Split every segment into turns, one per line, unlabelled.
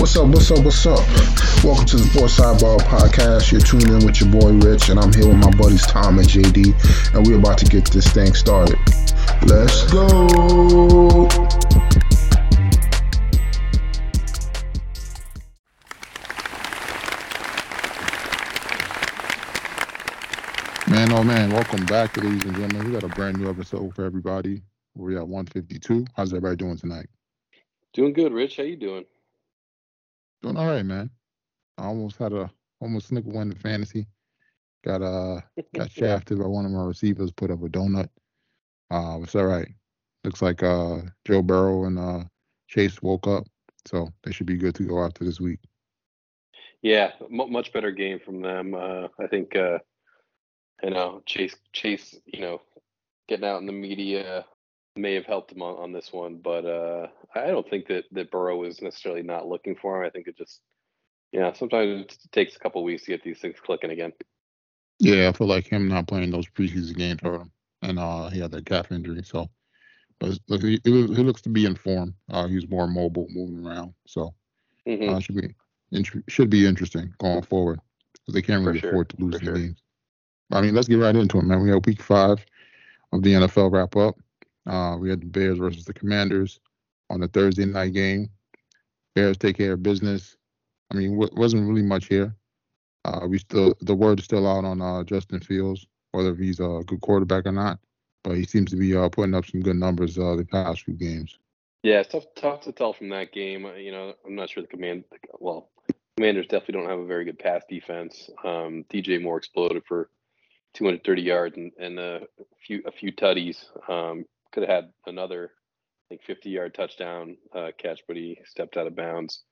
What's up? What's up? What's up? Welcome to the Sports Sidebar Podcast. You're tuning in with your boy Rich, and I'm here with my buddies Tom and JD, and we're about to get this thing started. Let's go.
Man, oh man, welcome back, ladies and gentlemen. We got a brand new episode for everybody. We're at 152. How's everybody doing tonight?
Doing good, Rich. How you doing?
Doing all right, man. I almost had a almost snick win in fantasy. Got uh got shafted by one of my receivers. Put up a donut. Uh, it's all right. Looks like uh Joe Burrow and uh Chase woke up, so they should be good to go after this week.
Yeah, m- much better game from them. Uh, I think uh, you know Chase Chase, you know, getting out in the media may have helped him on, on this one, but uh, I don't think that that Burrow was necessarily not looking for him. I think it just, yeah, sometimes it takes a couple weeks to get these things clicking again.
Yeah, I feel like him not playing those preseason games hurt him, and uh, he had that calf injury. So, but look, he, he looks to be in form. Uh, he's more mobile, moving around. So, mm-hmm. uh, should be should be interesting going forward because they can't really sure. afford to lose the sure. games. I mean, let's get right into it, man. We have week five of the NFL wrap up. Uh, we had the Bears versus the Commanders on the Thursday night game. Bears take care of business. I mean, w- wasn't really much here. Uh, we still the word is still out on uh, Justin Fields whether he's a good quarterback or not, but he seems to be uh, putting up some good numbers uh, the past few games.
Yeah, it's tough tough to tell from that game. Uh, you know, I'm not sure the command. Well, Commanders definitely don't have a very good pass defense. Um, DJ Moore exploded for 230 yards and, and a few a few tutties. Um, could have had another, I think, 50 yard touchdown uh, catch, but he stepped out of bounds.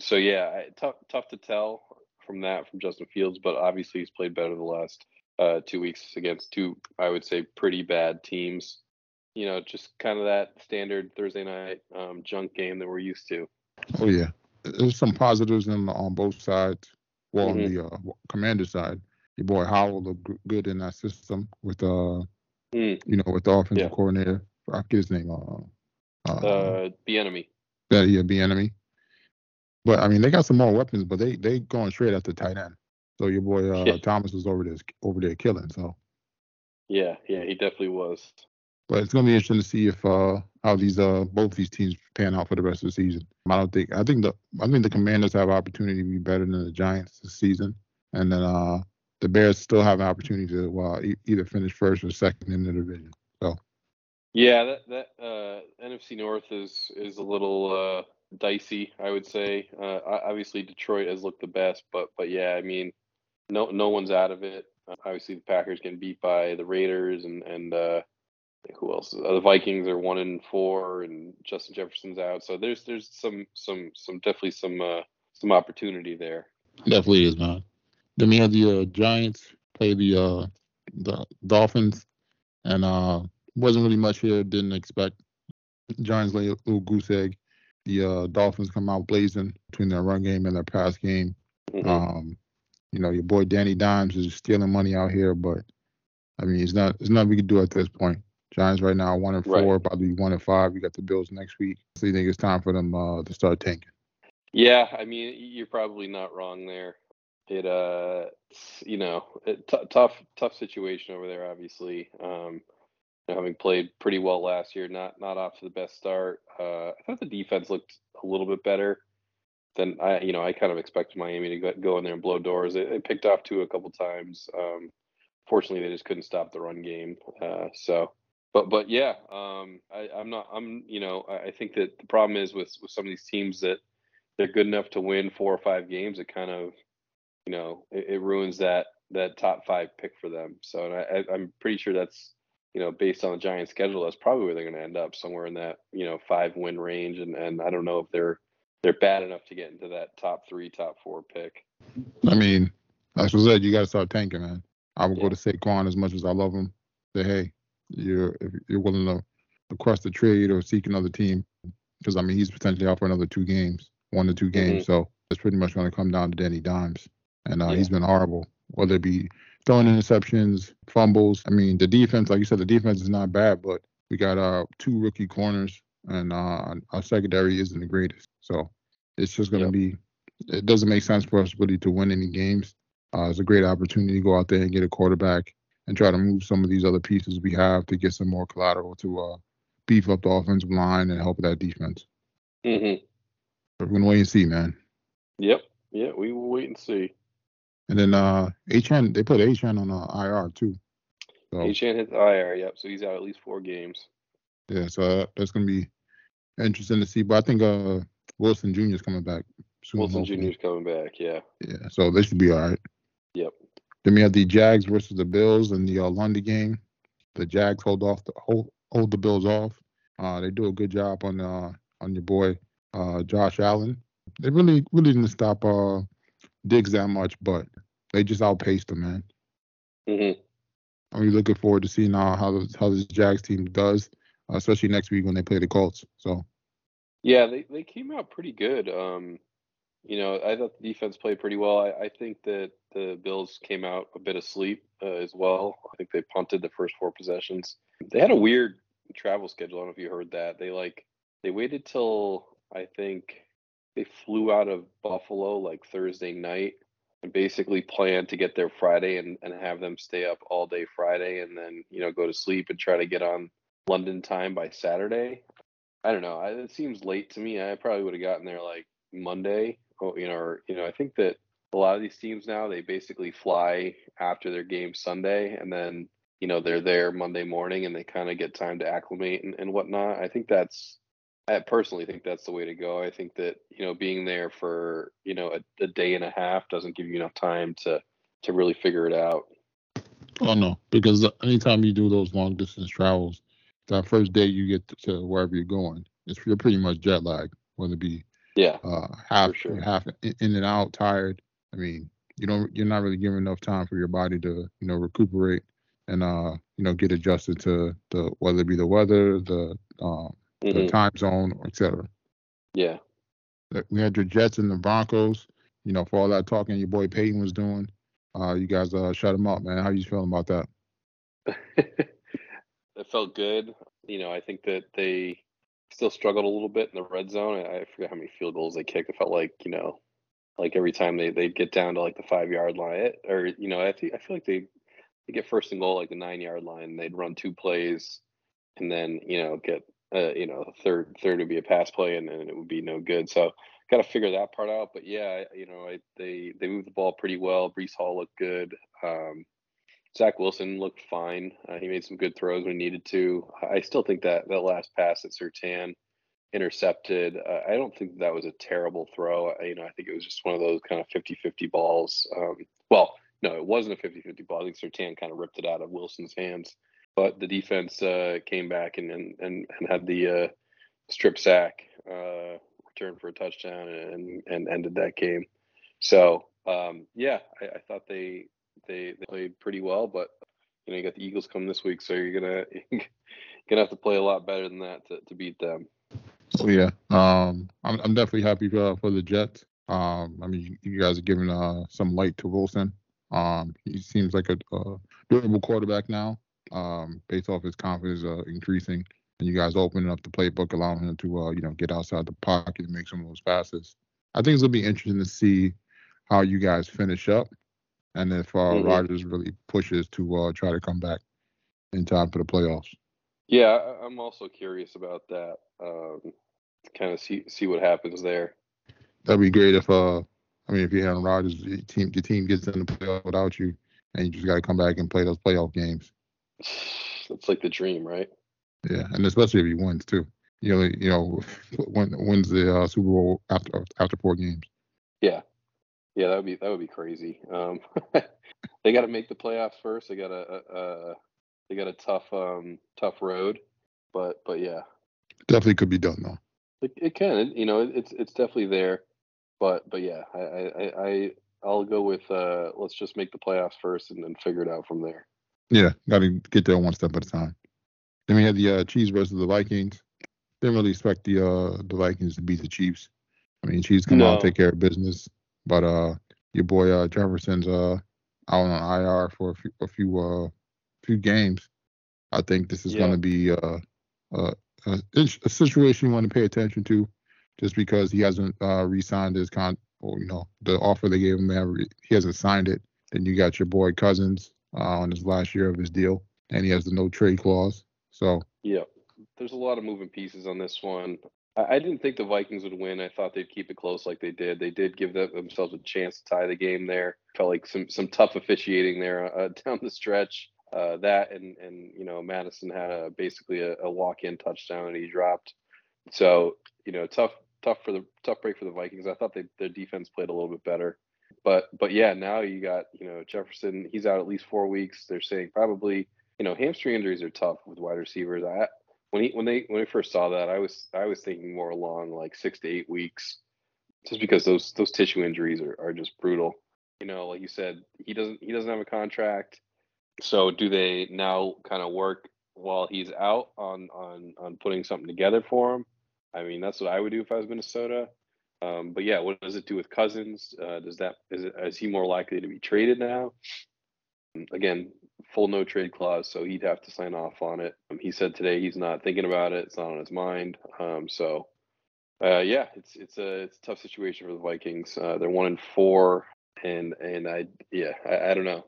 So yeah, tough tough to tell from that from Justin Fields, but obviously he's played better the last uh, two weeks against two, I would say, pretty bad teams. You know, just kind of that standard Thursday night um, junk game that we're used to.
Oh yeah, there's some positives in, on both sides. Well, mm-hmm. on the uh, commander side, your boy Howell looked good in that system with uh, mm. you know, with the offensive yeah. coordinator. I forget his name.
Uh, uh, uh Bieniemy.
Yeah, yeah, enemy. But I mean, they got some more weapons, but they they going straight at the tight end. So your boy uh, yeah. Thomas was over there over there killing. So.
Yeah, yeah, he definitely was.
But it's gonna be interesting to see if uh, how these uh both these teams pan out for the rest of the season. I don't think I think the I think the Commanders have opportunity to be better than the Giants this season, and then uh the Bears still have an opportunity to well e- either finish first or second in the division. So.
Yeah, that that uh, NFC North is is a little uh, dicey, I would say. Uh, obviously, Detroit has looked the best, but but yeah, I mean, no no one's out of it. Uh, obviously, the Packers getting beat by the Raiders and and uh, who else? Uh, the Vikings are one and four, and Justin Jefferson's out. So there's there's some some some definitely some uh, some opportunity there.
Definitely is, man. Then we had the uh, Giants play the uh, the Dolphins, and uh, wasn't really much here. Didn't expect Giants lay a little goose egg. The uh, Dolphins come out blazing between their run game and their pass game. Mm-hmm. Um, you know, your boy Danny Dimes is stealing money out here, but I mean, it's not it's nothing we can do at this point. Giants right now one and four, right. probably one and five. You got the Bills next week, so you think it's time for them uh, to start tanking?
Yeah, I mean, you're probably not wrong there. It uh, you know, it, t- tough tough situation over there. Obviously, um, you know, having played pretty well last year, not not off to the best start. Uh, I thought the defense looked a little bit better then I, you know, I kind of expected Miami to go, go in there and blow doors. It picked off two a couple times. Um, fortunately, they just couldn't stop the run game. Uh, so, but but yeah, um, I, I'm not. I'm you know, I think that the problem is with with some of these teams that they're good enough to win four or five games. It kind of, you know, it, it ruins that that top five pick for them. So, I, I'm pretty sure that's you know, based on the Giants' schedule, that's probably where they're going to end up, somewhere in that you know five win range. And and I don't know if they're they're bad enough to get into that top three, top four pick.
I mean, like I said, you got to start tanking, man. I would yeah. go to Saquon as much as I love him. Say, hey, you're if you're willing to request a trade or seek another team, because I mean he's potentially out for another two games, one to two games. Mm-hmm. So it's pretty much going to come down to Danny Dimes, and uh, yeah. he's been horrible. Whether it be throwing interceptions, fumbles. I mean, the defense, like you said, the defense is not bad, but we got uh two rookie corners and uh, our secondary isn't the greatest. So It's just going to yep. be. It doesn't make sense for us really to win any games. Uh, it's a great opportunity to go out there and get a quarterback and try to move some of these other pieces we have to get some more collateral to uh, beef up the offensive line and help that defense.
Mm-hmm.
We're gonna wait and see, man.
Yep. Yeah, we will wait and see.
And then uh HN, they put HN on uh, IR too.
So, HN hit the IR, yep. So he's out at least four games.
Yeah, so uh, that's gonna be interesting to see. But I think uh Wilson Jr. is coming back
soon. Wilson Jr. is coming back, yeah.
Yeah, so they should be all right.
Yep.
Then we have the Jags versus the Bills in the uh, London game. The Jags hold off the hold, hold the Bills off. Uh, they do a good job on uh, on your boy uh, Josh Allen. They really really didn't stop uh, Diggs that much, but they just outpaced him, man.
Mm-hmm.
I'm really looking forward to seeing how the, how this Jags team does, uh, especially next week when they play the Colts. So.
Yeah, they, they came out pretty good. Um, you know, I thought the defense played pretty well. I, I think that the Bills came out a bit asleep uh, as well. I think they punted the first four possessions. They had a weird travel schedule. I don't know if you heard that. They like they waited till I think they flew out of Buffalo like Thursday night and basically planned to get there Friday and, and have them stay up all day Friday and then, you know, go to sleep and try to get on London time by Saturday. I don't know. I, it seems late to me. I probably would have gotten there like Monday. Oh, you know, or you know, I think that a lot of these teams now they basically fly after their game Sunday and then you know they're there Monday morning and they kind of get time to acclimate and, and whatnot. I think that's I personally think that's the way to go. I think that you know being there for you know a, a day and a half doesn't give you enough time to to really figure it out.
Oh no, because anytime you do those long distance travels, that first day you get to wherever you're going, it's you're pretty much jet lag, whether it be
yeah
uh, half sure. half in and out tired. I mean, you don't you're not really giving enough time for your body to you know recuperate and uh you know get adjusted to the whether it be the weather, the um, mm-hmm. the time zone, etc.
Yeah.
We had your Jets and the Broncos. You know, for all that talking your boy Peyton was doing, uh, you guys uh, shut him up, man. How you feeling about that?
it felt good. You know, I think that they still struggled a little bit in the red zone. I forget how many field goals they kicked. It felt like you know, like every time they they get down to like the five yard line, or you know, I think I feel like they they get first and goal like the nine yard line. They'd run two plays, and then you know get uh, you know third third would be a pass play, and then it would be no good. So got to figure that part out. But yeah, you know I, they they moved the ball pretty well. Breece Hall looked good. Um, Zach Wilson looked fine. Uh, he made some good throws when needed to. I still think that that last pass that Surtain intercepted. Uh, I don't think that was a terrible throw. I, you know, I think it was just one of those kind of 50-50 balls. Um, well, no, it wasn't a 50-50 ball. I think Surtain kind of ripped it out of Wilson's hands. But the defense uh, came back and, and, and, had the uh, strip sack uh, return for a touchdown and, and ended that game. So, um, yeah, I, I, thought they, they they played pretty well, but you know, you got the Eagles coming this week, so you're gonna gonna have to play a lot better than that to, to beat them.
Oh yeah, um, I'm I'm definitely happy for for the Jets. Um, I mean, you guys are giving uh, some light to Wilson. Um, he seems like a, a durable quarterback now, um, based off his confidence uh, increasing, and you guys opening up the playbook, allowing him to uh, you know get outside the pocket and make some of those passes. I think it's gonna be interesting to see how you guys finish up, and if uh, mm-hmm. Rodgers really pushes to uh, try to come back in time for the playoffs.
Yeah, I'm also curious about that. Um, kind of see see what happens there.
That'd be great if uh I mean if you had Rodgers, your team your team gets in the playoff without you, and you just got to come back and play those playoff games.
That's like the dream, right?
Yeah, and especially if he wins too. You know, you know, when wins the uh, Super Bowl after after four games.
Yeah, yeah, that would be that would be crazy. Um, they got to make the playoffs first. They got a, a, they got a tough um tough road, but but yeah,
definitely could be done though.
It, it can, you know, it's it's definitely there, but but yeah, I I, I I'll go with uh let's just make the playoffs first and then figure it out from there.
Yeah, got to get there one step at a time. Then we had the uh, Chiefs versus the Vikings. Didn't really expect the uh the Vikings to beat the Chiefs. I mean, Chiefs come no. out take care of business, but uh your boy uh Jefferson's uh out on IR for a few a few uh few games. I think this is yeah. going to be uh, uh, a, a, situation you want to pay attention to. just because he hasn't uh, re-signed his con or you know the offer they gave him, he hasn't signed it. Then you got your boy Cousins uh, on his last year of his deal, and he has the no trade clause. So
yeah, there's a lot of moving pieces on this one. I, I didn't think the Vikings would win. I thought they'd keep it close like they did. They did give themselves a chance to tie the game there. Felt like some some tough officiating there uh, down the stretch. Uh, that and and you know Madison had a basically a, a walk-in touchdown and he dropped. So you know tough tough for the tough break for the Vikings. I thought they, their defense played a little bit better, but but yeah, now you got you know Jefferson. He's out at least four weeks. They're saying probably you know hamstring injuries are tough with wide receivers. I when he when they when I first saw that, I was I was thinking more along like six to eight weeks, just because those those tissue injuries are, are just brutal. You know, like you said, he doesn't he doesn't have a contract. So do they now kind of work while he's out on on on putting something together for him? I mean, that's what I would do if I was Minnesota. Um, but yeah, what does it do with Cousins? Uh, does that is he more likely to be traded now? Again, full no trade clause, so he'd have to sign off on it. Um, he said today he's not thinking about it; it's not on his mind. Um, so, uh, yeah, it's it's a it's a tough situation for the Vikings. Uh, they're one in four, and and I yeah I, I don't know,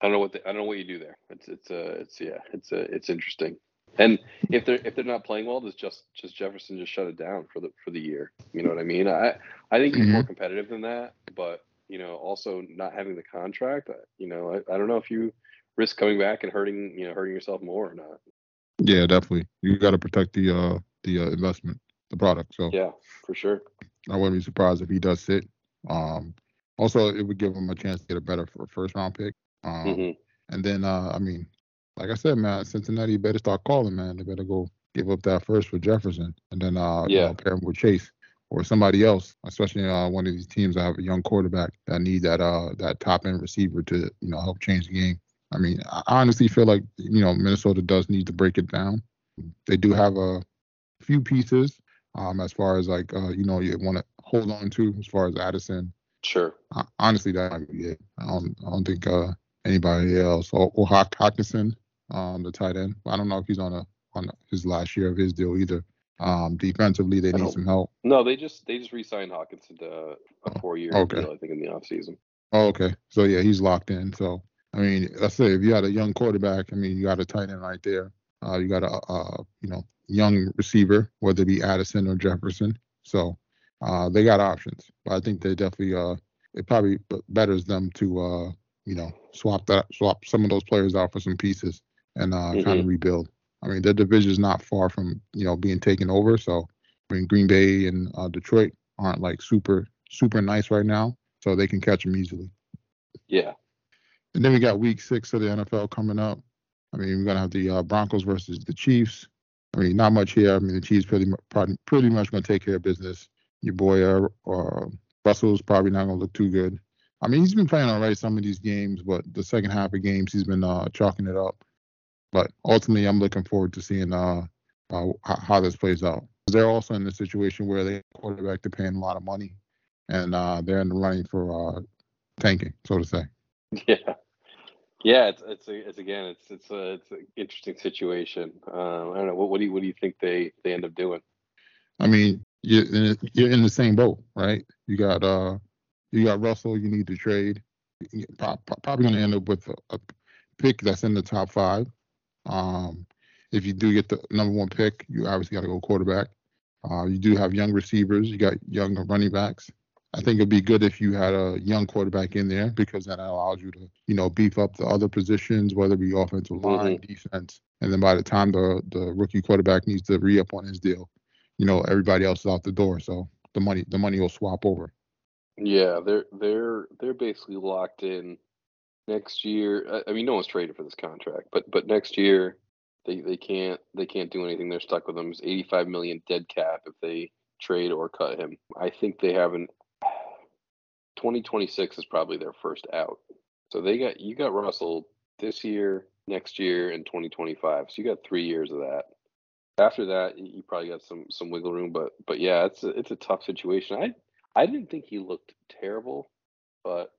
I don't know what the, I don't know what you do there. It's it's a it's yeah it's a it's interesting. And if they're if they're not playing well, does just just Jefferson just shut it down for the for the year? You know what I mean? I I think he's mm-hmm. more competitive than that, but you know, also not having the contract, you know, I, I don't know if you risk coming back and hurting you know hurting yourself more or not.
Yeah, definitely. You got to protect the uh the uh, investment, the product. So
yeah, for sure.
I wouldn't be surprised if he does sit. Um, also, it would give him a chance to get a better first round pick. Um, mm-hmm. and then uh, I mean, like I said, man, Cincinnati better start calling, man. They better go give up that first for Jefferson, and then uh, yeah. you know, pair him with Chase or somebody else, especially uh, one of these teams that have a young quarterback that need that uh that top end receiver to you know help change the game. I mean, I honestly feel like you know Minnesota does need to break it down. They do have a few pieces um, as far as like uh, you know you want to hold on to as far as Addison.
Sure.
Uh, honestly, that might be it. I don't I don't think uh, anybody else or, or Hawk Hockenson, um, the tight end. I don't know if he's on a on his last year of his deal either. Um, defensively, they need some help.
No, they just they just re-signed Hockenson to a four-year okay. deal, I think, in the offseason.
Oh, okay. So yeah, he's locked in. So I mean, let's say if you had a young quarterback, I mean, you got a tight end right there. Uh, you got a, a, you know young receiver, whether it be Addison or Jefferson. So uh, they got options, but I think they definitely uh, it probably betters them to uh, you know swap that swap some of those players out for some pieces and uh, mm-hmm. kind of rebuild. I mean, their division is not far from you know being taken over. So I mean, Green Bay and uh, Detroit aren't like super super nice right now, so they can catch them easily.
Yeah,
and then we got week six of the NFL coming up. I mean, we're gonna have the uh, Broncos versus the Chiefs. I mean, not much here. I mean, the Chiefs pretty pretty, pretty much gonna take care of business. Your boy uh, uh, Russell's probably not gonna look too good. I mean, he's been playing all right some of these games, but the second half of games he's been uh, chalking it up. But ultimately, I'm looking forward to seeing uh, uh how this plays out. They're also in the situation where they quarterback they're paying a lot of money, and uh, they're in the running for uh, tanking, so to say.
Yeah, yeah. It's it's a, it's again it's it's a it's an interesting situation. Um, I don't know what what do you what do you think they they end up doing?
I mean, you're in, you're in the same boat, right? You got uh you got Russell. You need to trade. You're probably going to end up with a, a, pick that's in the top five. Um, if you do get the number one pick, you obviously got to go quarterback. Uh, you do have young receivers. You got young running backs. I think it'd be good if you had a young quarterback in there because that allows you to, you know, beef up the other positions, whether it be offensive line, mm-hmm. defense, and then by the time the the rookie quarterback needs to re up on his deal, you know, everybody else is out the door, so the money the money will swap over.
Yeah, they're they're they're basically locked in next year. Uh, I mean, no one's traded for this contract, but but next year they they can't they can't do anything. They're stuck with him. It's 85 million dead cap if they trade or cut him. I think they haven't 2026 is probably their first out. So they got you got Russell this year, next year, and 2025. So you got three years of that. After that, you probably got some some wiggle room, but but yeah, it's a, it's a tough situation. I I didn't think he looked terrible, but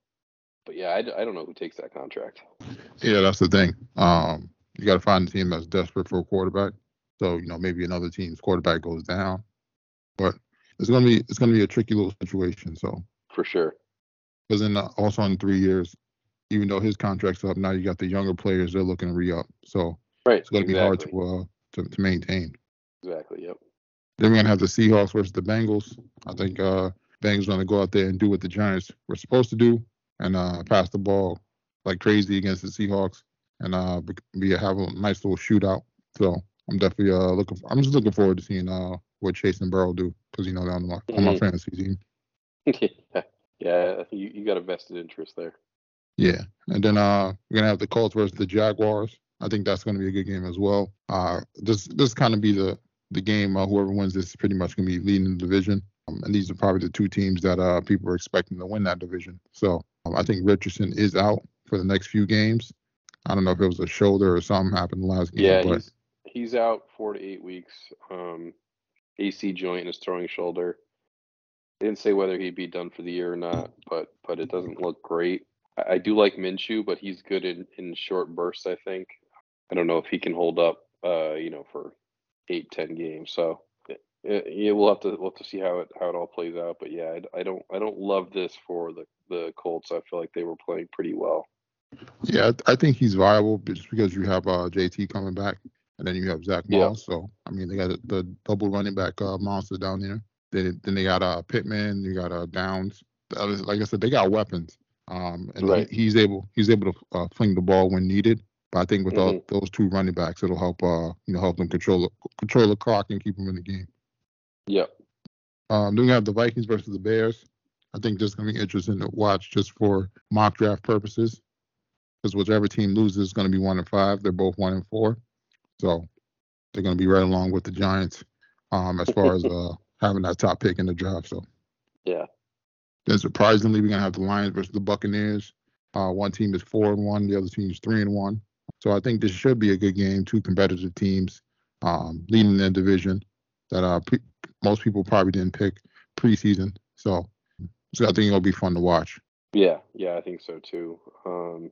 but yeah, I, I don't know who takes that contract.
Yeah, that's the thing. Um, you got to find a team that's desperate for a quarterback. So you know maybe another team's quarterback goes down, but it's gonna be it's gonna be a tricky little situation. So
for sure.
Because then uh, also in three years, even though his contract's up, now you got the younger players they're looking to re up. So
right,
it's gonna
exactly.
be hard to uh to, to maintain.
Exactly. Yep.
Then we're gonna have the Seahawks versus the Bengals. I think uh Bengals gonna go out there and do what the Giants were supposed to do and uh pass the ball like crazy against the Seahawks and uh be have a nice little shootout. So I'm definitely uh looking. For, I'm just looking forward to seeing uh what Chase and Burrow do because you know they're on my, mm-hmm. on my fantasy team.
yeah, yeah, you, you got a vested interest there.
Yeah, and then uh we're gonna have the Colts versus the Jaguars. I think that's gonna be a good game as well. Uh, this this kind of be the the game. Uh, whoever wins this is pretty much gonna be leading the division. Um, and these are probably the two teams that uh people are expecting to win that division. So um, I think Richardson is out for the next few games. I don't know if it was a shoulder or something happened last game.
Yeah,
but
he's, he's out four to eight weeks. Um, AC joint in his throwing shoulder. They didn't say whether he'd be done for the year or not, but but it doesn't look great. I, I do like Minshew, but he's good in, in short bursts. I think. I don't know if he can hold up. Uh, you know, for eight ten games. So yeah, we'll have to we'll have to see how it how it all plays out. But yeah, I, I don't I don't love this for the the Colts. I feel like they were playing pretty well.
Yeah, I think he's viable just because you have uh, JT coming back, and then you have Zach Moss. Yeah. So I mean, they got the double running back uh, monster down there. Then then they got uh, Pittman, you got uh, Downs. Like I said, they got weapons. Um, and right. he, he's able he's able to uh, fling the ball when needed. But I think with mm-hmm. all those two running backs, it'll help uh you know help them control control the clock and keep them in the game.
Yep.
Um, then we have the Vikings versus the Bears. I think this is gonna be interesting to watch just for mock draft purposes because whichever team loses is going to be one and five. They're both one and four, so they're going to be right along with the Giants um, as far as uh, having that top pick in the draft. So
yeah.
Then surprisingly, we're going to have the Lions versus the Buccaneers. Uh, one team is four and one, the other team is three and one. So I think this should be a good game. Two competitive teams um, leading their division that uh, pre- most people probably didn't pick preseason. So, so I think it'll be fun to watch.
Yeah, yeah, I think so too. Um,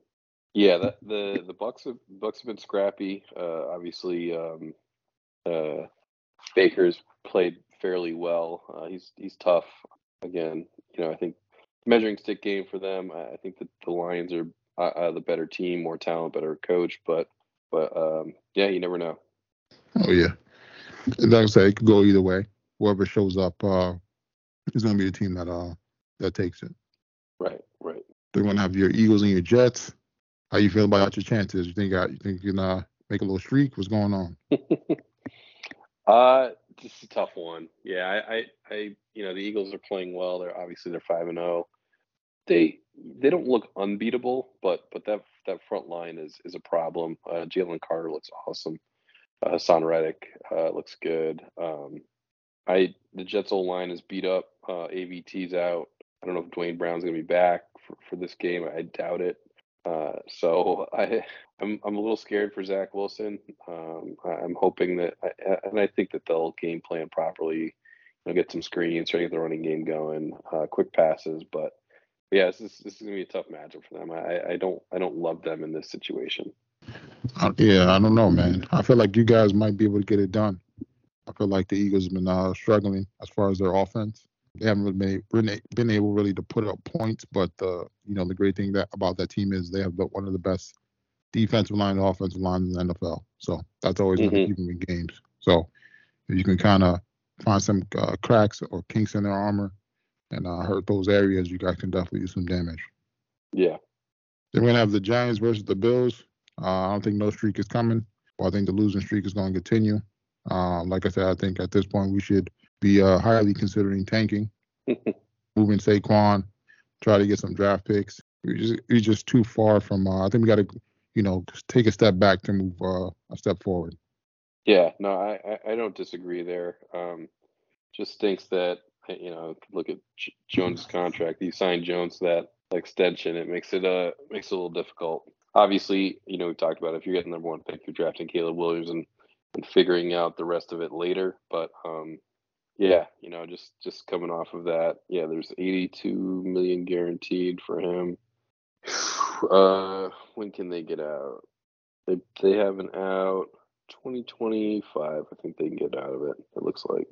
yeah, the the the Bucs have Bucs have been scrappy. Uh, obviously, um, uh, Baker's played fairly well. Uh, he's he's tough. Again, you know, I think measuring stick game for them. I, I think that the Lions are uh, uh, the better team, more talent, better coach. But but um, yeah, you never know.
Oh yeah, like I say, it could go either way. Whoever shows up uh, is going to be the team that uh that takes it.
Right, right.
They're going to have your Eagles and your Jets. How you feel about your chances? You think uh, you think you can uh, make a little streak? What's going on?
uh, just a tough one. Yeah, I, I, I, you know, the Eagles are playing well. They're obviously they're five and zero. Oh. They they don't look unbeatable, but but that that front line is is a problem. Uh, Jalen Carter looks awesome. Uh, Haason Reddick uh, looks good. Um, I the Jets' old line is beat up. Uh, AVT's out. I don't know if Duane Brown's gonna be back for, for this game. I doubt it. Uh, so I, I'm I'm a little scared for Zach Wilson. Um, I'm hoping that, I, and I think that they'll game plan properly. You know, get some screens, try to get the running game going, uh, quick passes. But yeah, this is this is gonna be a tough matchup for them. I, I don't I don't love them in this situation.
Uh, yeah, I don't know, man. I feel like you guys might be able to get it done. I feel like the Eagles have been uh, struggling as far as their offense they haven't really been, been able really to put up points. But uh, you know the great thing that about that team is they have the, one of the best defensive line and offensive lines in the NFL. So that's always mm-hmm. going to keep them in games. So if you can kind of find some uh, cracks or kinks in their armor and uh, hurt those areas, you guys can definitely do some damage.
Yeah.
Then we're gonna have the Giants versus the Bills. Uh, I don't think no streak is coming. Well, I think the losing streak is going to continue. Uh, like I said, I think at this point we should be uh, highly considering tanking, moving Saquon, try to get some draft picks. We're just, we're just too far from. Uh, I think we got to, you know, take a step back to move uh, a step forward.
Yeah, no, I, I don't disagree there. Um, just thinks that you know, look at J- Jones' contract. He signed Jones that extension. It makes it uh makes it a little difficult. Obviously, you know, we talked about if you're getting number one pick, you're drafting Caleb Williams and and figuring out the rest of it later. But um, yeah, you know, just just coming off of that, yeah, there's 82 million guaranteed for him. Uh, when can they get out? They they have an out 2025. I think they can get out of it. It looks like.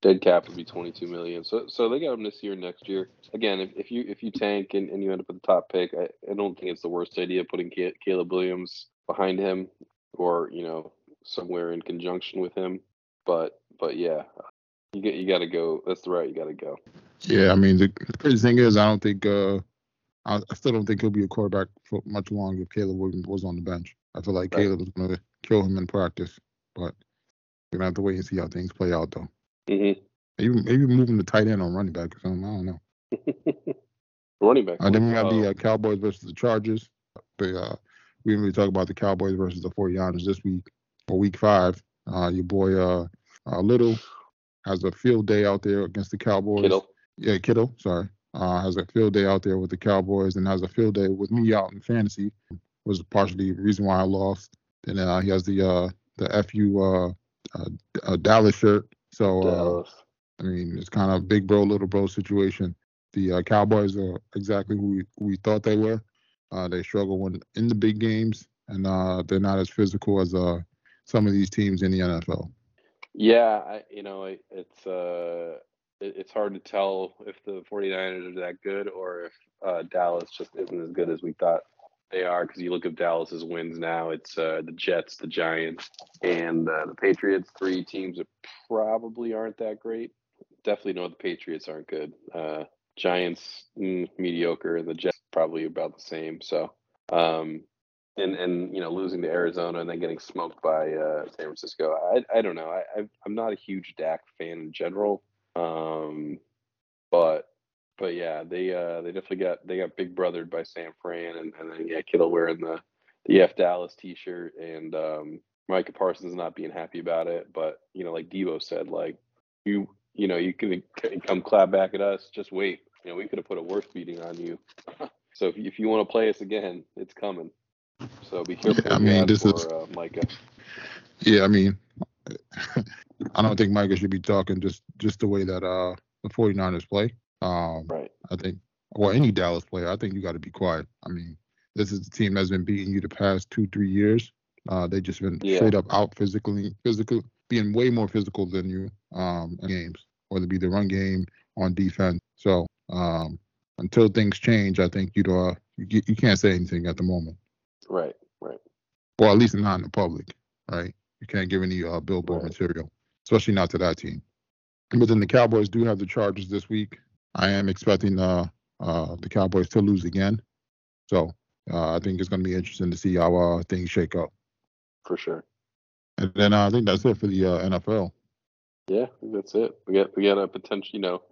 Dead cap would be 22 million. So so they got him this year, next year. Again, if, if you if you tank and, and you end up with the top pick, I, I don't think it's the worst idea putting Caleb Williams behind him, or you know somewhere in conjunction with him. But but yeah, you get you got to go. That's the route you got to go.
Yeah, I mean the, the crazy thing is I don't think uh I, I still don't think he'll be a quarterback for much longer if Caleb Williams was on the bench. I feel like right. Caleb is going to kill him in practice, but we're gonna have to wait and see how things play out though.
Mm-hmm.
Maybe maybe moving the tight end on running back or something. I don't
know. running back.
Uh, then we have the uh, Cowboys versus the Chargers. The, uh, we didn't really talk about the Cowboys versus the 49ers this week or week five. Uh, your boy uh, uh, Little has a field day out there against the Cowboys.
Kittle.
Yeah, Kittle. Sorry. Uh, has a field day out there with the Cowboys and has a field day with me out in fantasy. Was partially the reason why I lost. And uh, he has the uh, the FU uh, uh, uh, Dallas shirt. So
Dallas.
I mean, it's kind of big bro, little bro situation. The uh, Cowboys are exactly who we, who we thought they were. Uh, they struggle when in the big games, and uh, they're not as physical as uh, some of these teams in the NFL.
Yeah, I, you know, it's uh, it, it's hard to tell if the 49ers are that good or if uh, Dallas just isn't as good as we thought they are. Because you look at Dallas's wins now, it's uh, the Jets, the Giants, and uh, the Patriots. Three teams that probably aren't that great. Definitely know the Patriots aren't good. Uh, Giants mm, mediocre, and the Jets probably about the same. So, um, and and you know losing to Arizona and then getting smoked by uh, San Francisco. I I don't know. I I'm not a huge Dak fan in general. Um, but but yeah, they uh they definitely got they got big brothered by San Fran and, and then yeah, Kittle wearing the the F Dallas T-shirt and um, Micah Parsons not being happy about it. But you know, like Deebo said, like you you know you can come clap back at us. Just wait. You know, we could have put a worse beating on you. so if if you want to play us again, it's coming. So be careful.
Yeah, I mean, this
for,
is
uh, Micah.
Yeah, I mean, I don't think Micah should be talking just just the way that uh the 49ers play. Um,
right.
I think, or any Dallas player, I think you got to be quiet. I mean, this is the team that's been beating you the past two, three years. Uh, they just been yeah. straight up out physically, physical, being way more physical than you um, in games, whether it be the run game on defense. So um, until things change, I think you uh you, you can't say anything at the moment.
Right. Right.
Well, at least not in the public, right? You can't give any uh, billboard right. material, especially not to that team. But then the Cowboys do have the Chargers this week. I am expecting uh, uh, the Cowboys to lose again. So uh, I think it's going to be interesting to see how uh, things shake up.
For sure.
And then uh, I think that's it for the uh, NFL.
Yeah, that's it. We got we got a potential. You know,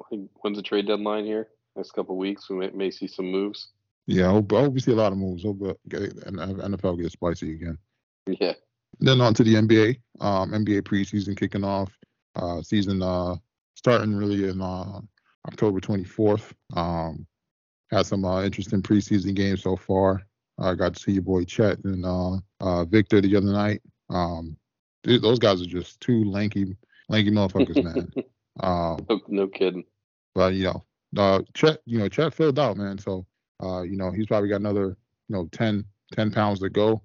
when's the trade deadline here? Next couple weeks, we may, may, see some moves.
Yeah, I hope, we see a lot of moves. Hope NFL gets spicy again.
Yeah.
Then on to the NBA. Um, NBA preseason kicking off. Uh, season uh, starting really in uh, October 24th. Um, had some uh, interesting preseason games so far. I got to see your boy Chet and uh, uh, Victor the other night. Um, those guys are just two lanky, lanky motherfuckers, man.
um, no, no, kidding.
But you know, uh, Chet, you know, Chet filled out, man. So, uh, you know, he's probably got another, you know, 10, 10 pounds to go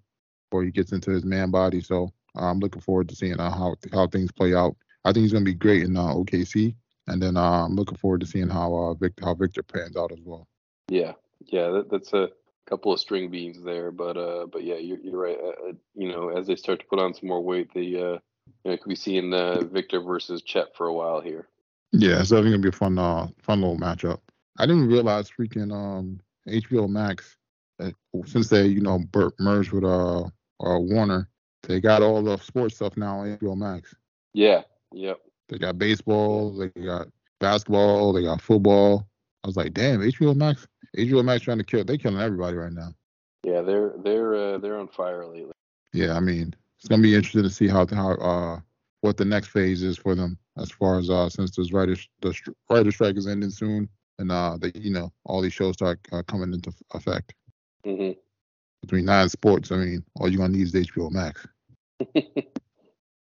before he gets into his man body. So, I'm looking forward to seeing uh, how how things play out. I think he's gonna be great in uh, OKC, and then uh, I'm looking forward to seeing how uh, Victor how Victor pans out as well.
Yeah, yeah, that, that's a couple of string beans there, but uh, but yeah, you're, you're right. Uh, uh, you know, as they start to put on some more weight, the uh, you know, could be seeing uh, Victor versus Chet for a while here.
Yeah, it's definitely gonna be a fun uh fun little matchup. I didn't realize freaking um HBO Max uh, since they you know merged with uh, uh Warner they got all the sports stuff now on HBO Max.
Yeah. Yep.
They got baseball. They got basketball. They got football. I was like, damn, HBO Max. HBO Max trying to kill. They killing everybody right now.
Yeah, they're they're uh, they're on fire lately.
Yeah, I mean, it's gonna be interesting to see how how uh what the next phase is for them as far as uh since this writer the writer strike is ending soon and uh that you know all these shows start uh, coming into effect.
Mm-hmm
between nine sports, I mean, all you're gonna need is HBO Max. and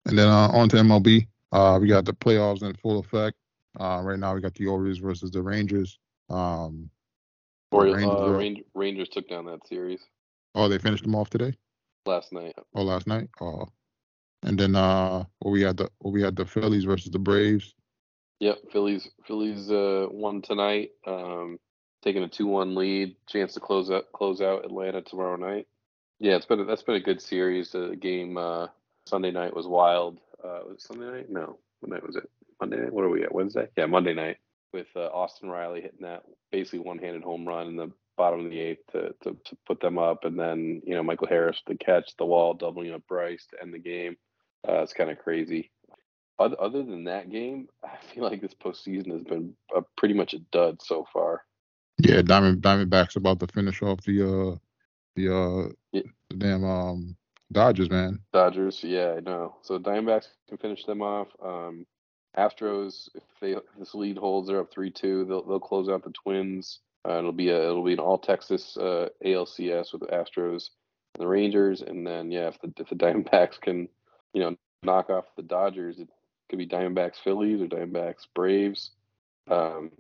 then uh, on to MLB. Uh, we got the playoffs in full effect. Uh, right now, we got the Orioles versus the Rangers. Um,
Orioles, Rangers, uh, Rangers, Rangers took down that series.
Oh, they finished them off today.
Last night.
Oh, last night. Oh, and then uh, well, we had the well, we had the Phillies versus the Braves.
Yep, Phillies Phillies uh, won tonight, um, taking a two-one lead. Chance to close out close out Atlanta tomorrow night. Yeah, it's been a, that's been a good series. The game uh, Sunday night was wild. Uh, was Sunday night? No, what night was it? Monday night. What are we at? Wednesday? Yeah, Monday night with uh, Austin Riley hitting that basically one-handed home run in the bottom of the eighth to, to, to put them up, and then you know Michael Harris the catch, the wall doubling up Bryce to end the game. Uh, it's kind of crazy. Other, other than that game, I feel like this postseason has been a, pretty much a dud so far.
Yeah, Diamond Diamondbacks about to finish off the uh the uh yeah. the damn um Dodgers, man.
Dodgers, yeah, I know. So Diamondbacks can finish them off. Um Astros, if they if this lead holds, they're up three two. They'll they'll close out the Twins. Uh, it'll be a it'll be an all Texas uh, ALCS with the Astros and the Rangers, and then yeah, if the if the Diamondbacks can you know knock off the Dodgers, it could be Diamondbacks Phillies or Diamondbacks Braves. Um,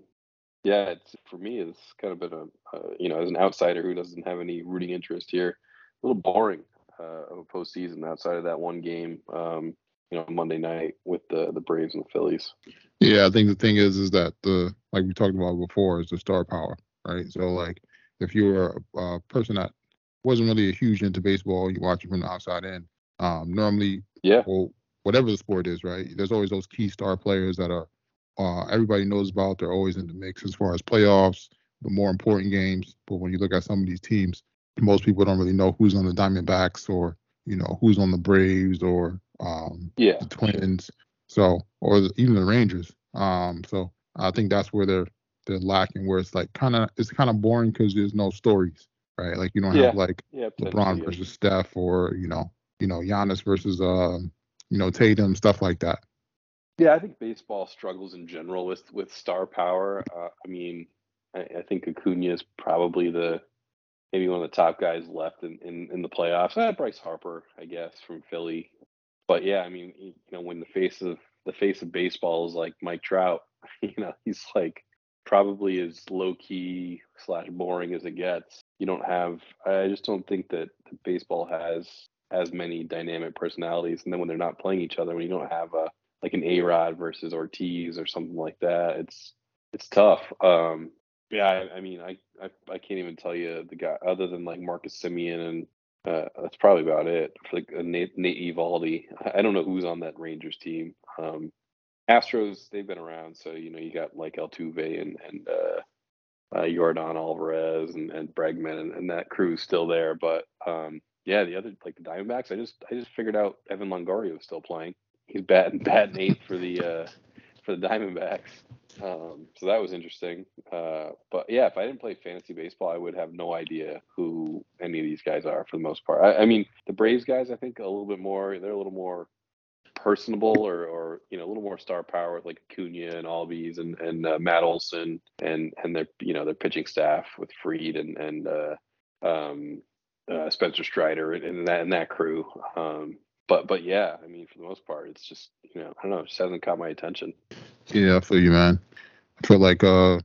yeah, it's for me it's kind of been a uh, you know as an outsider who doesn't have any rooting interest here, a little boring uh, of a postseason outside of that one game. Um, you know Monday night with the the Braves and the Phillies.
Yeah, I think the thing is is that the like we talked about before is the star power right? So like if you were a, a person that wasn't really a huge into baseball, you watch it from the outside in. Um, normally,
yeah,
well, whatever the sport is, right? There's always those key star players that are uh, everybody knows about. They're always in the mix as far as playoffs, the more important games. But when you look at some of these teams, most people don't really know who's on the Diamondbacks or you know who's on the Braves or um,
yeah.
the Twins. So or even the Rangers. Um, so I think that's where they're they're lacking where it's like kind of it's kind of boring because there's no stories right like you don't
yeah.
have like
yeah,
lebron versus steph or you know you know Giannis versus um you know tatum stuff like that
yeah i think baseball struggles in general with with star power uh, i mean I, I, think acuna is probably the maybe one of the top guys left in in, in the playoffs uh, bryce harper i guess from philly but yeah i mean you know when the face of the face of baseball is like mike trout you know he's like probably as low key slash boring as it gets. You don't have. I just don't think that baseball has as many dynamic personalities. And then when they're not playing each other, when you don't have a like an A Rod versus Ortiz or something like that, it's it's tough. Um, yeah, I, I mean, I, I, I can't even tell you the guy other than like Marcus Semien and uh, that's probably about it. For like uh, Nate, Nate Eovaldi, I don't know who's on that Rangers team. Um, Astros, they've been around, so you know you got like Altuve and and uh, uh, Yordan Alvarez and, and Bregman and, and that crew's still there. But um, yeah, the other like the Diamondbacks, I just I just figured out Evan Longoria was still playing. He's batting batting eighth for the uh, for the Diamondbacks. Um, so that was interesting. Uh, but yeah, if I didn't play fantasy baseball, I would have no idea who any of these guys are for the most part. I, I mean, the Braves guys, I think a little bit more. They're a little more personable or, or you know a little more star power like Acuna and Albies and and uh, Matt Olson and and their you know their pitching staff with Fried and and uh, um, uh, Spencer Strider and, that and that crew. Um, but but yeah, I mean for the most part, it's just you know I don't know, it just hasn't caught my attention.
Yeah, I feel you, man. I feel like uh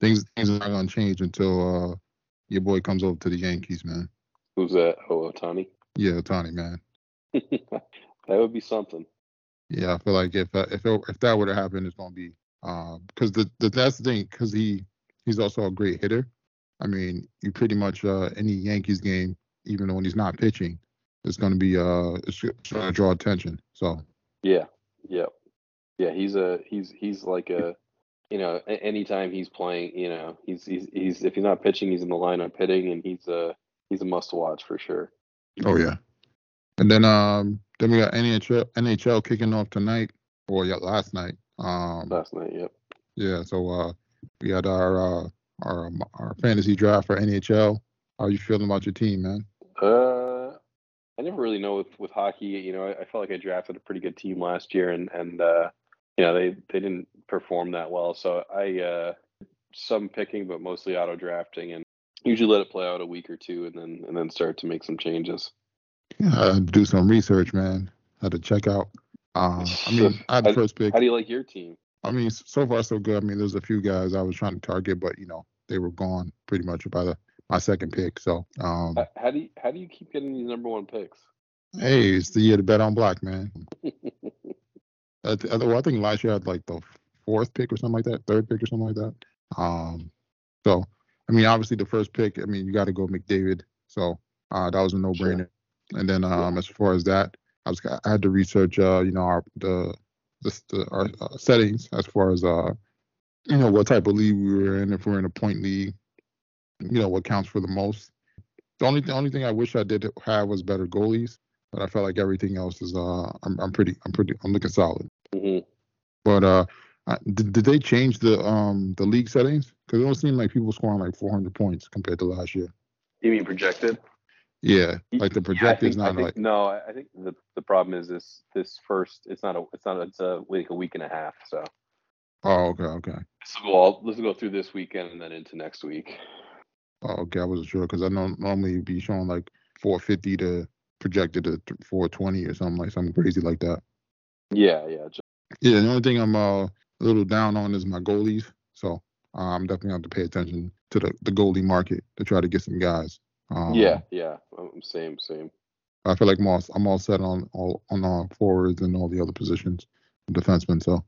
things things are not gonna change until uh your boy comes over to the Yankees, man.
Who's that? Oh, Ohtani.
Yeah, Ohtani, man.
That would be something.
Yeah, I feel like if uh, if it, if that would have happened, it's gonna be because uh, the, the that's the thing because he he's also a great hitter. I mean, you pretty much uh, any Yankees game, even when he's not pitching, it's gonna be uh it's gonna draw attention. So
yeah, yeah, yeah. He's a he's he's like a you know anytime he's playing, you know he's he's he's if he's not pitching, he's in the lineup hitting, and he's a he's a must watch for sure.
Oh yeah, and then um then we got NHL NHL kicking off tonight or yeah, last night. Um,
last night, yep.
Yeah, so uh, we had our uh, our our fantasy draft for NHL. How are you feeling about your team, man?
Uh, I never really know with with hockey. You know, I, I felt like I drafted a pretty good team last year, and and uh, you know they they didn't perform that well. So I uh, some picking, but mostly auto drafting, and usually let it play out a week or two, and then and then start to make some changes.
Uh, do some research, man. Had to check out. Uh, I mean, I had the first pick.
How do you like your team?
I mean, so far so good. I mean, there's a few guys I was trying to target, but you know, they were gone pretty much by the my second pick. So, um,
how do you how do you keep getting these number one picks?
Hey, it's the year to bet on black, man. I, I, well, I think last year I had like the fourth pick or something like that, third pick or something like that. Um, so I mean, obviously the first pick, I mean, you got to go McDavid. So uh, that was a no-brainer. Sure. And then um, yeah. as far as that, I was I had to research, uh, you know, our the the, the our uh, settings as far as uh, you know, what type of league we were in. If we're in a point league, you know, what counts for the most. The only the only thing I wish I did have was better goalies, but I felt like everything else is uh, I'm I'm pretty I'm pretty I'm looking solid.
Mm-hmm.
But uh, did, did they change the um the league settings? Because it don't seem like people scoring like 400 points compared to last year.
You mean projected?
Yeah, like the projected
is
not
think,
like.
No, I think the the problem is this this first. It's not a. It's not. It's a week a week and a half. So.
Oh okay okay.
Go all. Let's go through this weekend and then into next week.
Oh, okay, I wasn't sure because I know normally be showing like 450 to projected to 420 or something like something crazy like that.
Yeah, yeah. Just...
Yeah, the only thing I'm uh, a little down on is my goalies. So uh, I'm definitely going to pay attention to the, the goalie market to try to get some guys.
Um, yeah, yeah, um, same, same.
I feel like I'm all, I'm all set on all on uh, forwards and all the other positions, defensemen. So.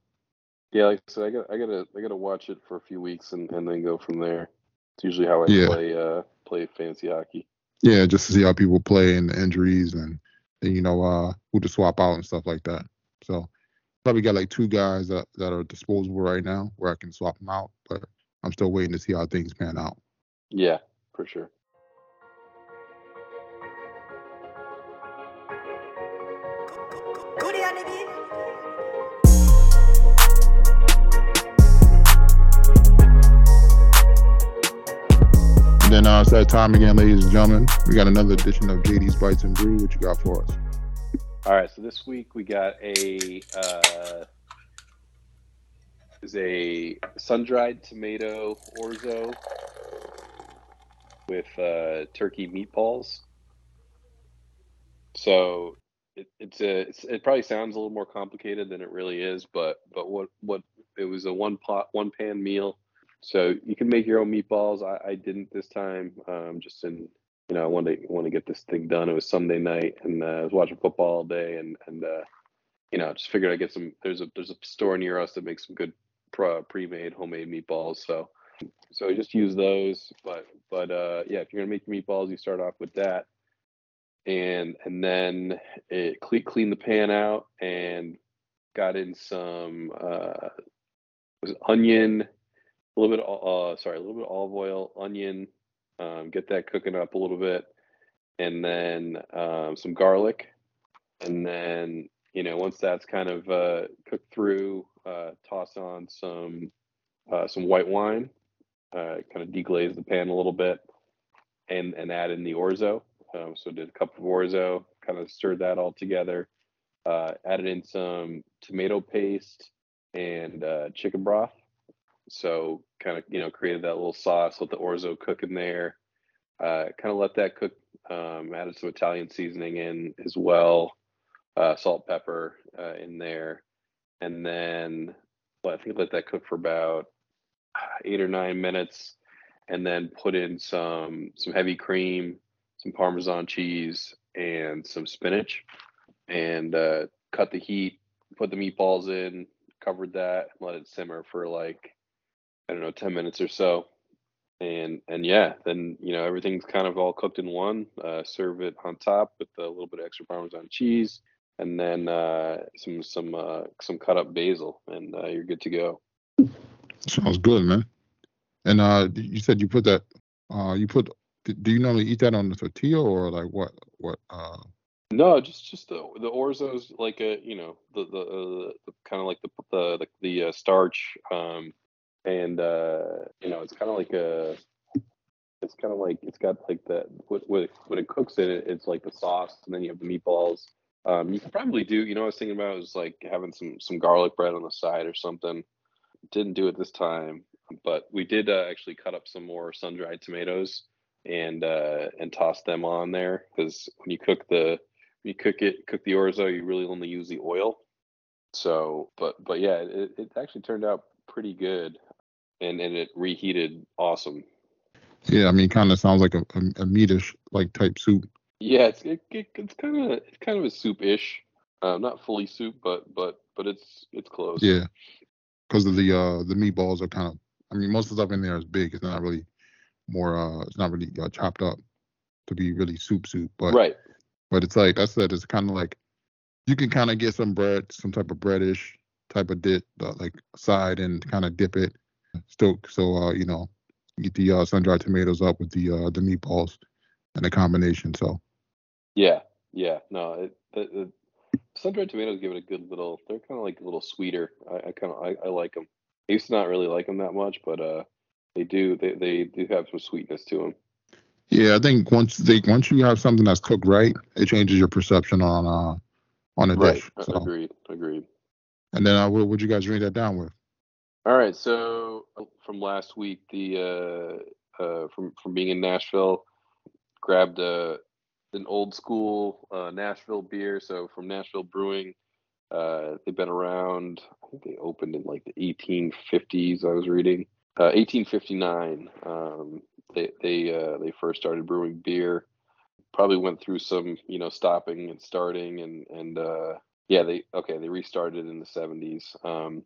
Yeah, like I said, I got I gotta I gotta watch it for a few weeks and, and then go from there. It's usually how I
yeah.
play uh play fantasy hockey.
Yeah, just to see how people play and the injuries and, and you know uh who to swap out and stuff like that. So probably got like two guys that, that are disposable right now where I can swap them out, but I'm still waiting to see how things pan out.
Yeah, for sure.
And then uh, it's that time again, ladies and gentlemen. We got another edition of JD's Bites and Brew. What you got for us?
All right, so this week we got a uh, is a sun dried tomato orzo with uh, turkey meatballs. So it, it's a it's, it probably sounds a little more complicated than it really is, but but what what it was a one pot one pan meal. So you can make your own meatballs. I, I didn't this time, um, just in you know, I wanted to want to get this thing done. It was Sunday night, and uh, I was watching football all day, and and uh, you know, just figured I'd get some. There's a there's a store near us that makes some good pre-made homemade meatballs. So so just use those. But but uh, yeah, if you're gonna make meatballs, you start off with that, and and then it clean clean the pan out and got in some uh, was onion, a little bit uh sorry, a little bit of olive oil, onion, um, get that cooking up a little bit, and then um, some garlic, and then you know once that's kind of uh, cooked through, uh, toss on some uh, some white wine, uh, kind of deglaze the pan a little bit, and and add in the orzo. Um, so did a cup of orzo, kind of stirred that all together. Uh, added in some tomato paste and uh, chicken broth so kind of you know created that little sauce, let the orzo cook in there. Uh, kind of let that cook. Um, added some Italian seasoning in as well, uh, salt, pepper uh, in there, and then well, I think let that cook for about eight or nine minutes, and then put in some some heavy cream, some Parmesan cheese, and some spinach, and uh, cut the heat. Put the meatballs in, covered that, let it simmer for like I don't know, 10 minutes or so. And and yeah, then you know everything's kind of all cooked in one. Uh, serve it on top with a little bit of extra Parmesan cheese, and then uh, some some uh, some cut up basil, and uh, you're good to go.
Sounds good, man. And uh, you said you put that. Uh, you put. Do you normally eat that on the tortilla or like what? What? Uh...
No, just just the the orzo's like a you know the the, uh, the kind of like the the the, the uh, starch um, and uh, you know it's kind of like a it's kind of like it's got like the when, when it cooks in it it's like the sauce and then you have the meatballs um, you could probably do you know i was thinking about was like having some some garlic bread on the side or something didn't do it this time but we did uh, actually cut up some more sun-dried tomatoes and uh, and toss them on there because when you cook the when you cook it cook the orzo you really only use the oil so but but yeah it, it actually turned out pretty good and and it reheated awesome.
Yeah, I mean, kind of sounds like a, a, a meatish like type soup.
Yeah, it's it, it, it's kind of it's kind of a soup-ish, uh, not fully soup, but but but it's it's close.
Yeah, because of the uh the meatballs are kind of. I mean, most of the stuff in there is big. It's not really more. uh It's not really uh, chopped up to be really soup soup. But
right.
But it's like I said, it's kind of like you can kind of get some bread, some type of breadish type of dip, uh, like side, and kind of dip it. Still, so uh, you know, get the uh, sun dried tomatoes up with the uh, the meatballs and the combination. So.
Yeah, yeah, no, it, the, the sun dried tomatoes give it a good little. They're kind of like a little sweeter. I, I kind of I, I like them. I used to not really like them that much, but uh, they do they they do have some sweetness to them.
Yeah, I think once they once you have something that's cooked right, it changes your perception on uh on a
right.
dish.
So. Agreed. Agreed.
And then uh, what would you guys drink that down with?
All right. So from last week, the uh, uh from from being in Nashville, grabbed a uh, an old school uh, Nashville beer. So from Nashville Brewing, uh, they've been around. I think they opened in like the 1850s. I was reading. Uh, 1859. Um, they they uh, they first started brewing beer. Probably went through some you know stopping and starting and and uh, yeah they okay they restarted in the 70s. Um,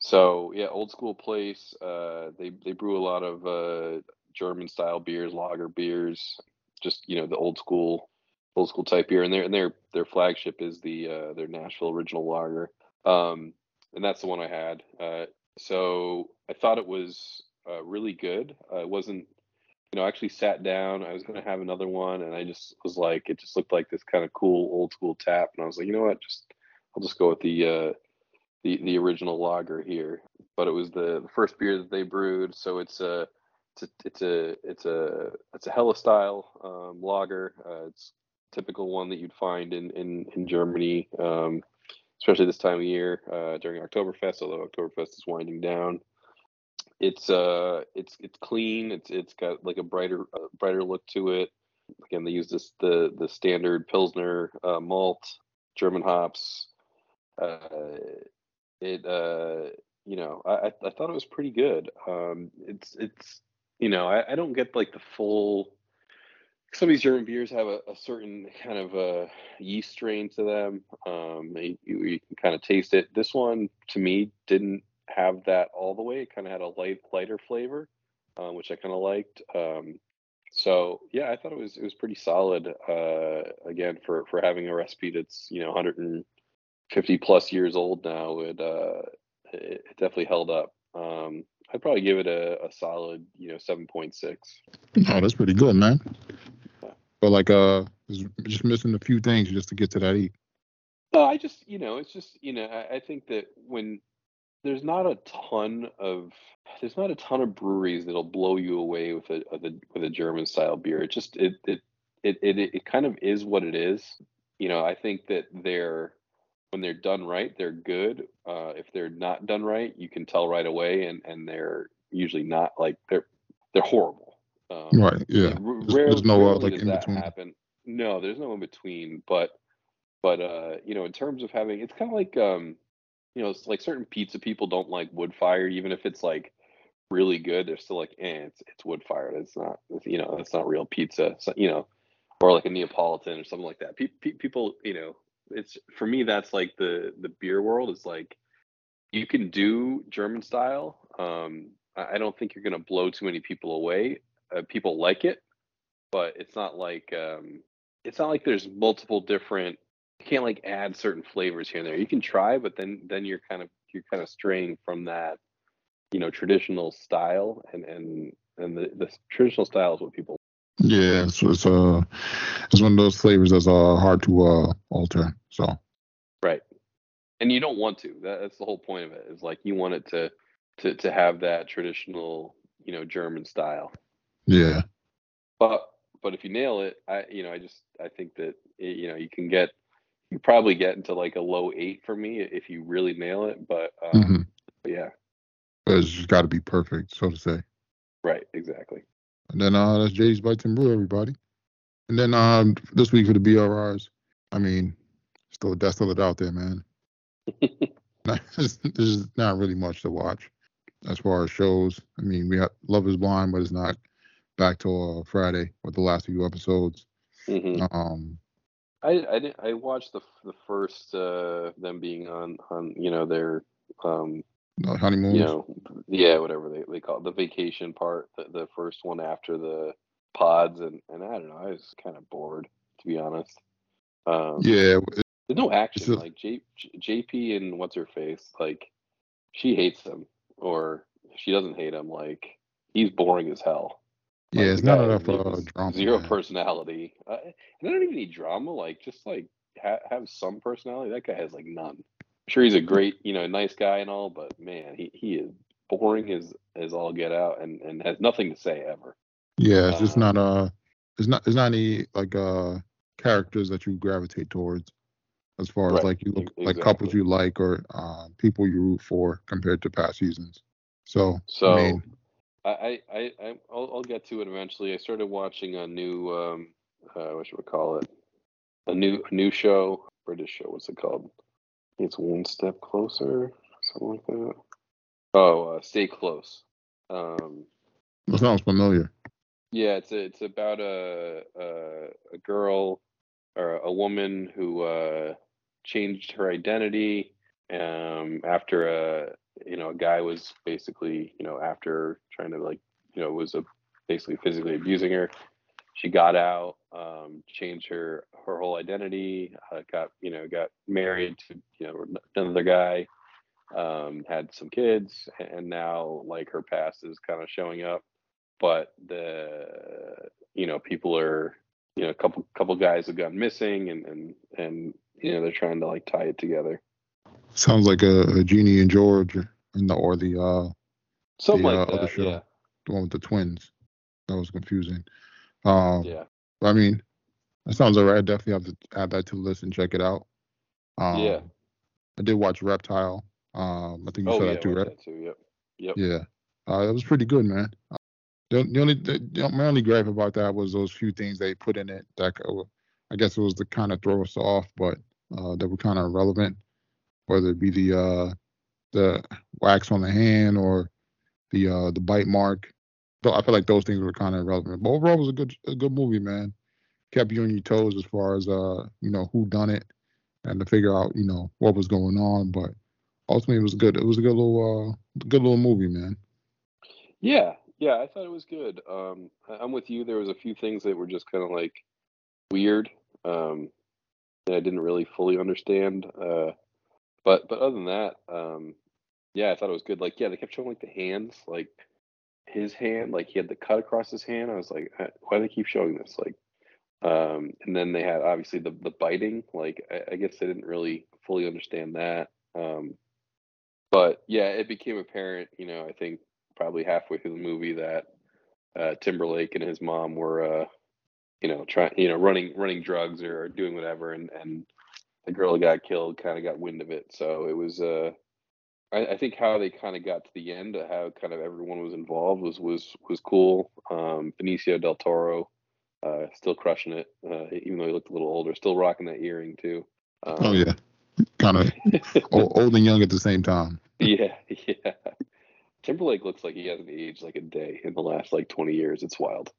so yeah, old school place. Uh, they they brew a lot of uh, German style beers, lager beers, just you know the old school old school type beer. And their and their their flagship is the uh, their Nashville Original Lager. Um, and that's the one I had. Uh, so I thought it was uh, really good. Uh, it wasn't you know, I actually sat down. I was going to have another one, and I just was like, it just looked like this kind of cool old school tap, and I was like, you know what, just I'll just go with the uh, the the original lager here. But it was the, the first beer that they brewed, so it's a it's a it's a it's a it's a Helles style um, lager. Uh, it's typical one that you'd find in in in Germany, um, especially this time of year uh, during Oktoberfest. Although Oktoberfest is winding down. It's uh it's it's clean. It's it's got like a brighter uh, brighter look to it. Again they use this the the standard pilsner uh, malt german hops. Uh it uh you know i i thought it was pretty good. Um it's it's you know i, I don't get like the full some of these German beers have a, a certain kind of a uh, yeast strain to them. Um, you, you, can kind of taste it. This one, to me, didn't have that all the way. It kind of had a light, lighter flavor, um, which I kind of liked. Um, so yeah, I thought it was it was pretty solid. Uh, again, for for having a recipe that's you know 150 plus years old now, it uh, it, it definitely held up. Um, I'd probably give it a, a solid you know 7.6.
Oh, that's pretty good, man. But like uh, just missing a few things just to get to that eight.
Uh, I just, you know, it's just, you know, I, I, think that when there's not a ton of there's not a ton of breweries that'll blow you away with a, with a with a German style beer. It just it it it it, it kind of is what it is. You know, I think that they're when they're done right, they're good. Uh, if they're not done right, you can tell right away, and and they're usually not like they're they're horrible.
Um, right. Yeah.
Rarely, there's, no uh, like in between. Happen. No, there's no in between. But but uh, you know, in terms of having, it's kind of like um, you know, it's like certain pizza people don't like wood fire, even if it's like really good. They're still like, eh, it's it's wood fired. It's not, you know, it's not real pizza. So, you know, or like a Neapolitan or something like that. Pe- pe- people, you know, it's for me that's like the the beer world is like you can do German style. Um, I, I don't think you're gonna blow too many people away. Uh, people like it, but it's not like um, it's not like there's multiple different you can't like add certain flavors here and there. You can try, but then then you're kind of you're kind of straying from that, you know, traditional style, and and and the, the traditional style is what people.
Yeah, so it's uh, it's one of those flavors that's uh hard to uh alter. So.
Right, and you don't want to. That, that's the whole point of it. Is like you want it to to to have that traditional, you know, German style.
Yeah.
But but if you nail it, I you know I just I think that it, you know you can get you probably get into like a low eight for me if you really nail it. But, um, mm-hmm. but yeah,
it's just got to be perfect, so to say.
Right, exactly.
And then uh, that's JD's Bites and Brew, everybody. And then um, this week for the BRRs, I mean, still that's still it out there, man. there's not really much to watch as far as shows. I mean, we have Love Is Blind, but it's not back till uh, Friday with the last few episodes. Mm-hmm. Um,
I I didn't, I watched the the first uh them being on on you know their um
honeymoon.
You know, yeah, whatever they, they call it, the vacation part, the, the first one after the pods, and and I don't know, I was kind of bored to be honest. Um,
yeah,
there's no action.
a-
like J, J- JP and what's her face, like she hates him, or she doesn't hate him. Like he's boring as hell.
Yeah. It's not enough uh, drama.
Zero
man.
personality. Uh, and I don't even need drama. Like just like ha- have some personality. That guy has like none. I'm sure he's a great, you know, nice guy and all, but man, he, he is boring as as all get out, and and has nothing to say ever.
Yeah, it's just
Um,
not uh, it's not it's not any like uh characters that you gravitate towards, as far as like you look
e-
like couples you like or uh, people you root for compared to past seasons. So
So
I mean,
I, I, I, I I'll, I'll get to it eventually. I started watching a new, um, uh, what should we call it? A new, a new show, British show. What's it called? It's one step closer, something like that. Oh, uh, stay close. Um,
that sounds familiar.
yeah, it's a, it's about a, a a girl or a woman who uh, changed her identity um, after a you know a guy was basically you know after trying to like you know was a, basically physically abusing her. She got out, um, changed her her whole identity, uh, got you know got married to you know another guy, um, had some kids, and now like her past is kind of showing up but the you know people are you know a couple couple guys have gone missing and and and you know they're trying to like tie it together
Sounds like a, a Genie and George, and the or the uh
something
the
like
uh, other
that
show,
yeah
the one with the twins. That was confusing. Um,
yeah
I mean, that sounds alright. I definitely have to add that to the list and check it out. Um,
Yeah.
I did watch Reptile. Um, I think you
oh
saw
yeah
that too, right?
that too yep yep
Yeah, uh, it was pretty good, man. Uh, The, the only the, the- my only gripe about that was those few things they put in it that uh, I guess it was to kind of throw us off, but uh, that were kind of irrelevant, whether it be the uh, the wax on the hand or the uh, the bite mark. I feel like those things were kind of irrelevant. But overall, it was a good a good movie, man. Kept you on your toes as far as uh you know who done it and to figure out you know what was going on, but ultimately it was good. It was a good little uh good little movie, man.
yeah yeah i thought it was good um i'm with you there was a few things that were just kind of like weird um that i didn't really fully understand uh but but other than that um yeah i thought it was good. Like yeah they kept showing like the hands like his hand like he had the cut across his hand. I was like "Uh, why do they keep showing this? Like um and then they had obviously the the biting. Like i, I guess they didn't really fully understand that um but yeah it became apparent you know i think probably halfway through the movie that uh timberlake and his mom were uh you know trying you know running running drugs or doing whatever and and the girl that got killed kind of got wind of it so it was uh I, I think how they kind of got to the end, uh, how kind of everyone was involved was was was cool. Um, Benicio del Toro, uh, still crushing it, uh, even though he looked a little older, still rocking that earring too. Um,
Oh yeah, kind of old, and young at the same time.
yeah, yeah. Timberlake looks like he hasn't aged like a day in the last like twenty years. It's wild.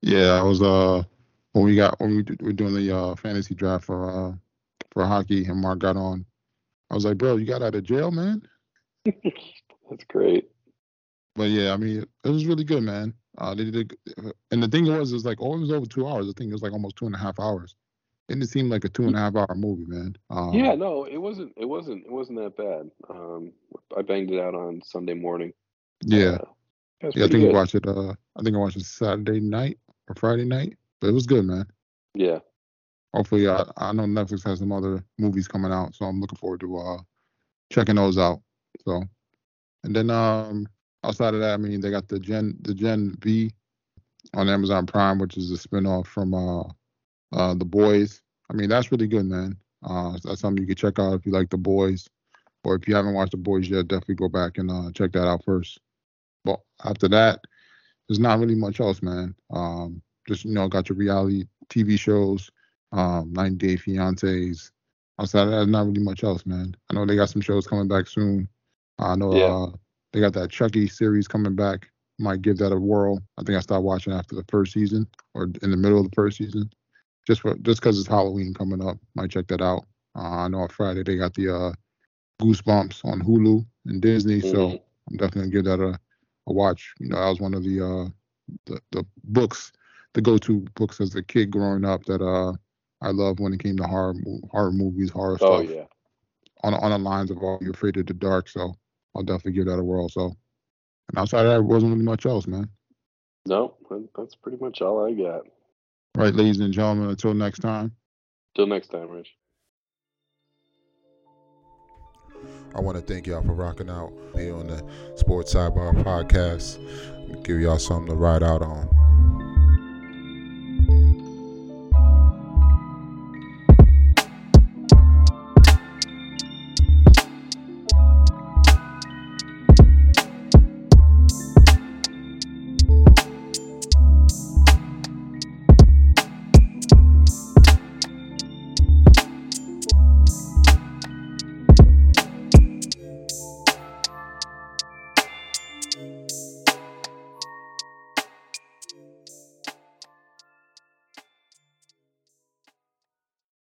Yeah, I was uh when we got when we were doing the uh fantasy draft for uh for hockey and Mark got on. I was like, bro, you got out of jail, man.
That's great.
But yeah, I mean, it was really good, man. Uh, they did, a and the thing was, is like, oh, it was over two hours. I think it was like almost two and a half hours. It didn't seem like a two and a half hour movie, man. Um,
Yeah, no, it wasn't. It wasn't. It wasn't that bad. Um, I banged it out on Sunday morning.
yeah,
Uh,
yeah. I think we
good.
watched it. Uh, I think I watched it Saturday night or Friday night, but it was good, man.
Yeah.
Hopefully, I I know Netflix has some other movies coming out, so I'm looking forward to uh checking those out. So, and then um outside of that, I mean, they got the Gen the Gen V on Amazon Prime, which is a spinoff from uh uh The Boys. I mean, that's really good, man. Uh, that's something you can check out if you like The Boys, or if you haven't watched The Boys yet, definitely go back and uh check that out first. But after that, there's not really much else, man. Um, just you know, got your reality TV shows, um, 90 Day Fiancés. Outside of that, not really much else, man. I know they got some shows coming back soon. I know
Yeah.
uh, they got that Chucky series coming back. Might give that a whirl. I think I stopped watching after the first season or in the middle of the first season, just for just because it's Halloween coming up. Might check that out. Uh, I know on Friday they got the uh, Goosebumps on Hulu and Disney. Mm-hmm. So I'm definitely gonna give that a, a watch. You know, that was one of the uh the, the books, the go-to books as a kid growing up that uh I love when it came to horror horror movies, horror oh,
stuff. Oh yeah.
On on the lines of all you're Afraid of the Dark? So I'll definitely give that a whirl. So, and outside of that, wasn't really much else, man.
No, that's pretty much all I got.
Right, ladies and gentlemen. Until next time.
Till next time, Rich.
I want to thank y'all for rocking out here on the Sports Sidebar podcast. Give y'all something to ride out on.